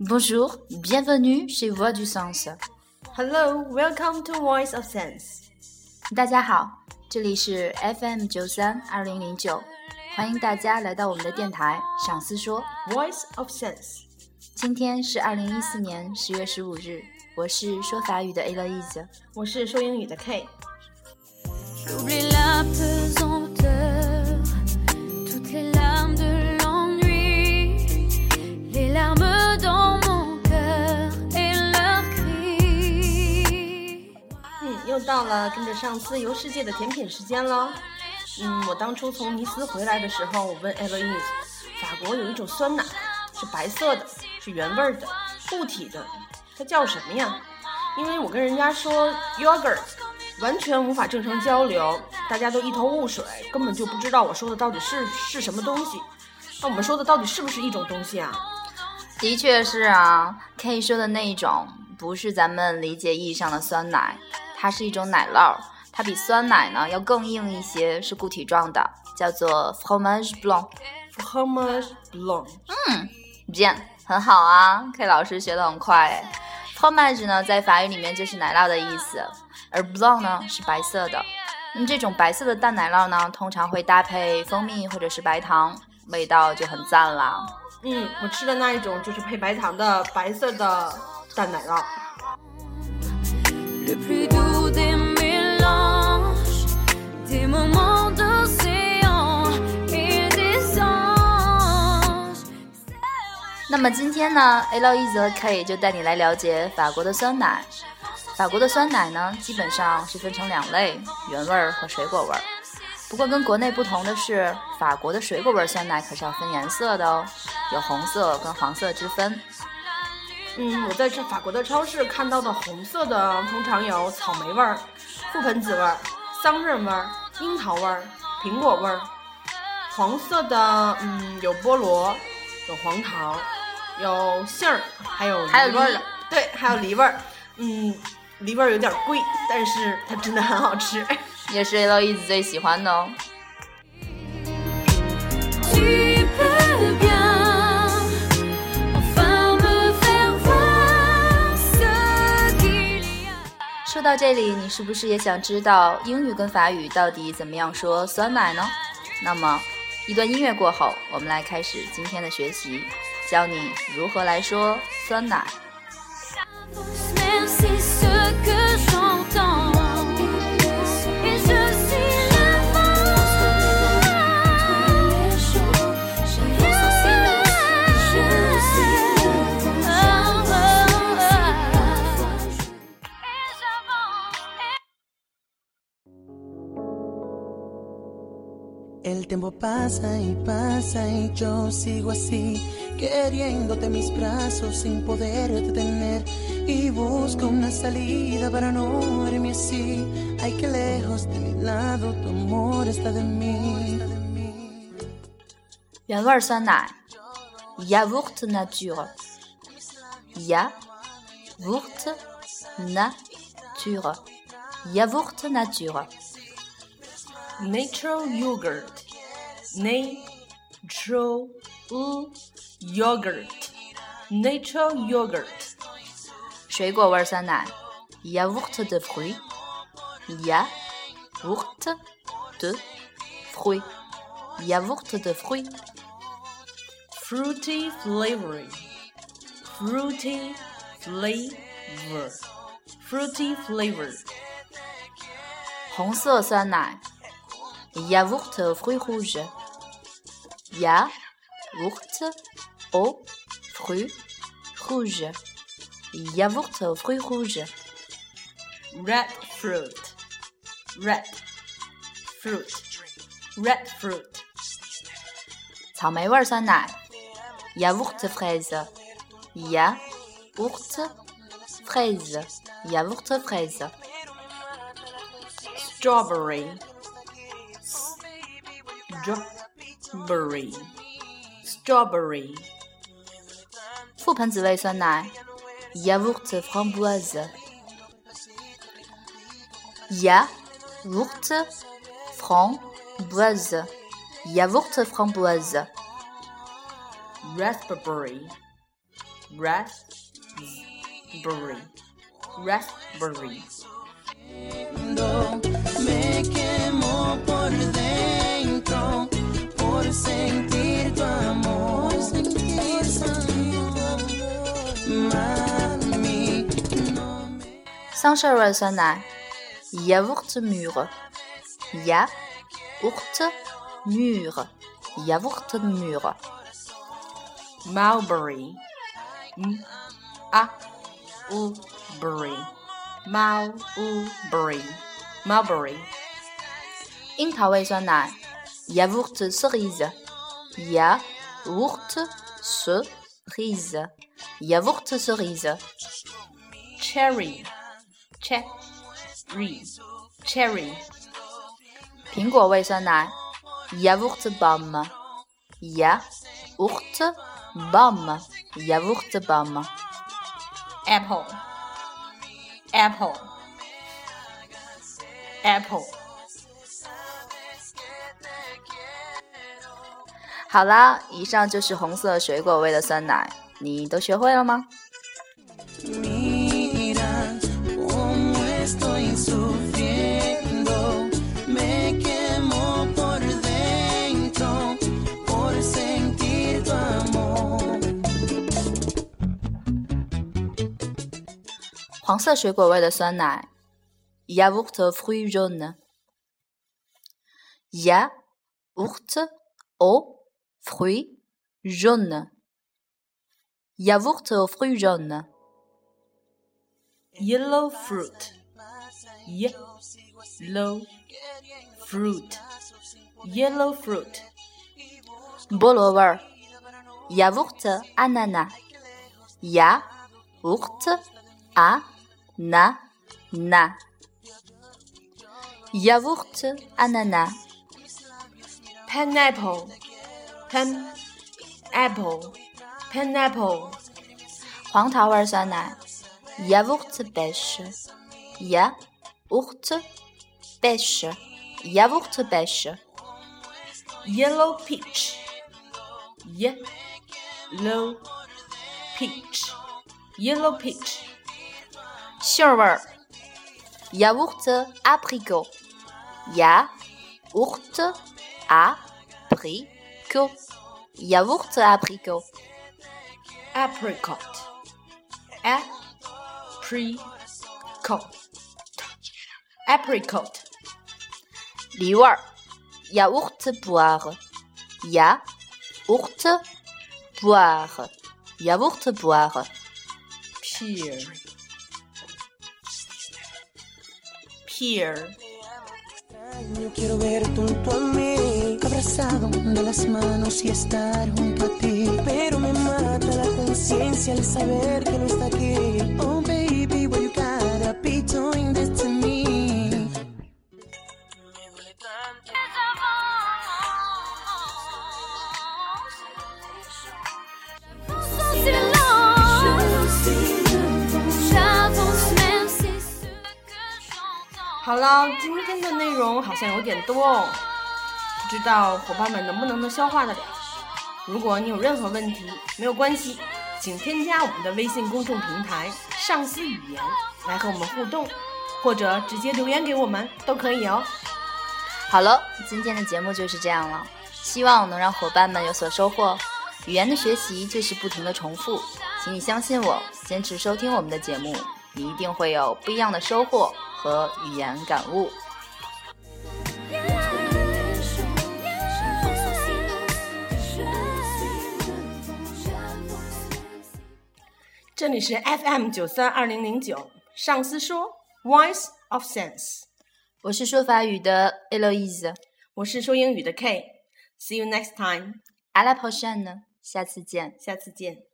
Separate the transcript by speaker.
Speaker 1: Bonjour, bienvenue chez Voix du Sens.
Speaker 2: Hello, welcome to Voice of Sense.
Speaker 1: 大家好，这里是 FM 九三二零零九，欢迎大家来到我们的电台“赏思说
Speaker 2: Voice of Sense。
Speaker 1: 今天是二零一四年十月十五日，我是说法语的 A 乐 e 子，
Speaker 2: 我是说英语的 K。 又到了跟着上司游世界的甜品时间了。嗯，我当初从尼斯回来的时候，我问 Eloise，法国有一种酸奶，是白色的，是原味的，固体的，它叫什么呀？因为我跟人家说 yogurt，完全无法正常交流，大家都一头雾水，根本就不知道我说的到底是是什么东西。那我们说的到底是不是一种东西啊？
Speaker 1: 的确是啊，K 说的那一种，不是咱们理解意义上的酸奶。它是一种奶酪，它比酸奶呢要更硬一些，是固体状的，叫做 fromage blanc。
Speaker 2: fromage blanc。
Speaker 1: 嗯，bien，很好啊，K 老师学的很快哎。fromage 呢在法语里面就是奶酪的意思，而 blanc 呢是白色的。那么这种白色的淡奶酪呢，通常会搭配蜂蜜或者是白糖，味道就很赞啦。
Speaker 2: 嗯，我吃的那一种就是配白糖的白色的淡奶酪。
Speaker 1: 那么今天呢，Eloise 和 K 就带你来了解法国的酸奶。法国的酸奶呢，基本上是分成两类：原味儿和水果味儿。不过跟国内不同的是，法国的水果味酸奶可是要分颜色的哦，有红色跟黄色之分。
Speaker 2: 嗯，我在这法国的超市看到的红色的通常有草莓味儿、覆盆子味儿、桑葚味儿、樱桃味儿、苹果味儿；黄色的，嗯，有菠萝、有黄桃、有杏儿，还有
Speaker 1: 还有
Speaker 2: 梨味儿的，对，还有梨味儿。嗯，梨味儿有点贵，但是它真的很好吃，
Speaker 1: 也是 L 一直最喜欢的哦。到这里，你是不是也想知道英语跟法语到底怎么样说酸奶呢？那么，一段音乐过后，我们来开始今天的学习，教你如何来说酸奶。
Speaker 3: El tiempo pasa y pasa y yo sigo así, queriéndote mis brazos sin poder detener. Y busco una salida para no verme así. Ay, que lejos de mi lado tu amor está de mí.
Speaker 1: 原味酸奶，yaourt nature，yaourt nature，yaourt nature。
Speaker 2: natural yogurt natural yogurt natural yogurt
Speaker 1: 水果味酸奶 yaourt de fruits yaourt de fruits yaourt de fruits
Speaker 2: fruity flavoring fruity flavor fruity flavor
Speaker 1: 红色酸奶 Yaourt aux fruits rouges. Yaourt aux fruits rouges. Yaourt aux fruits rouges.
Speaker 2: Red fruit. Red fruit. Red fruit.
Speaker 1: 草莓味酸奶 Yaourt fraise. Yaourt fraise. Yaourt fraise.
Speaker 2: Strawberry strawberry strawberry
Speaker 1: 覆盆子味酸奶 yaourt framboise yaourt framboise yaourt framboise,
Speaker 2: raspberry, raspberry, raspberry.
Speaker 3: sentir tu amor, sentir tu amor. Mami, no me
Speaker 1: 桑葚味酸奶，yaourt mûr, yaourt mûr, yaourt mûr,
Speaker 2: Mulberry, m a u berry, mulberry, mulberry.
Speaker 1: 樱桃味酸奶 ，yaourt cerise, yaourt cerise, yaourt cerise,
Speaker 2: Cherry, cherry, cherry.
Speaker 1: 苹果味酸奶，yaourt pomme, yaourt pomme, yaourt pomme.
Speaker 2: apple, apple, apple.
Speaker 1: 好啦，以上就是红色水果味的酸奶，你都学会了吗.黄色水果味的酸奶，yaourt fruits jaunes。yaourt au Fruit jaune. Yaourt aux fruits jaunes.
Speaker 2: Yellow fruit. Yellow fruit. Yellow fruit.
Speaker 1: Bolover. Yaourt ananas. Yaourt ananas. Yaourt ananas.
Speaker 2: Pineapple. pen, apple, pineapple.
Speaker 1: 黄桃味儿酸奶，yaourt beige。yaourt beige。yaourt beige。
Speaker 2: Yellow peach, yellow peach, yellow peach.
Speaker 1: 杏儿味儿，yaourt apricot。yaourt apricot。 yaourt apricot。
Speaker 2: Apricot, apricot, apricot.
Speaker 1: 梨味儿，yaourt poire。yaourt poire。yaourt poire。
Speaker 2: Pear, pear.
Speaker 3: Yo quiero ver junto a mí, abrazado de las manos y estar junto a ti. Pero me mata la conciencia al saber que no está aquí.
Speaker 2: 好了，今天的内容好像有点多哦，不知道伙伴们能不能消化得了。如果你有任何问题，没有关系，请添加我们的微信公众平台“上司语言”来和我们互动，或者直接留言给我们都可以哦。
Speaker 1: 好了，今天的节目就是这样了，希望能让伙伴们有所收获。语言的学习就是不停的重复，请你相信我，坚持收听我们的节目，你一定会有不一样的收获和语言感悟。
Speaker 2: 这里是 FM 九三二零零九，上司说 Voice of Sense，
Speaker 1: 我是说法语的 Eloise，
Speaker 2: 我是说英语的 K。See you next
Speaker 1: time，à la prochaine，下次见。
Speaker 2: 下次见。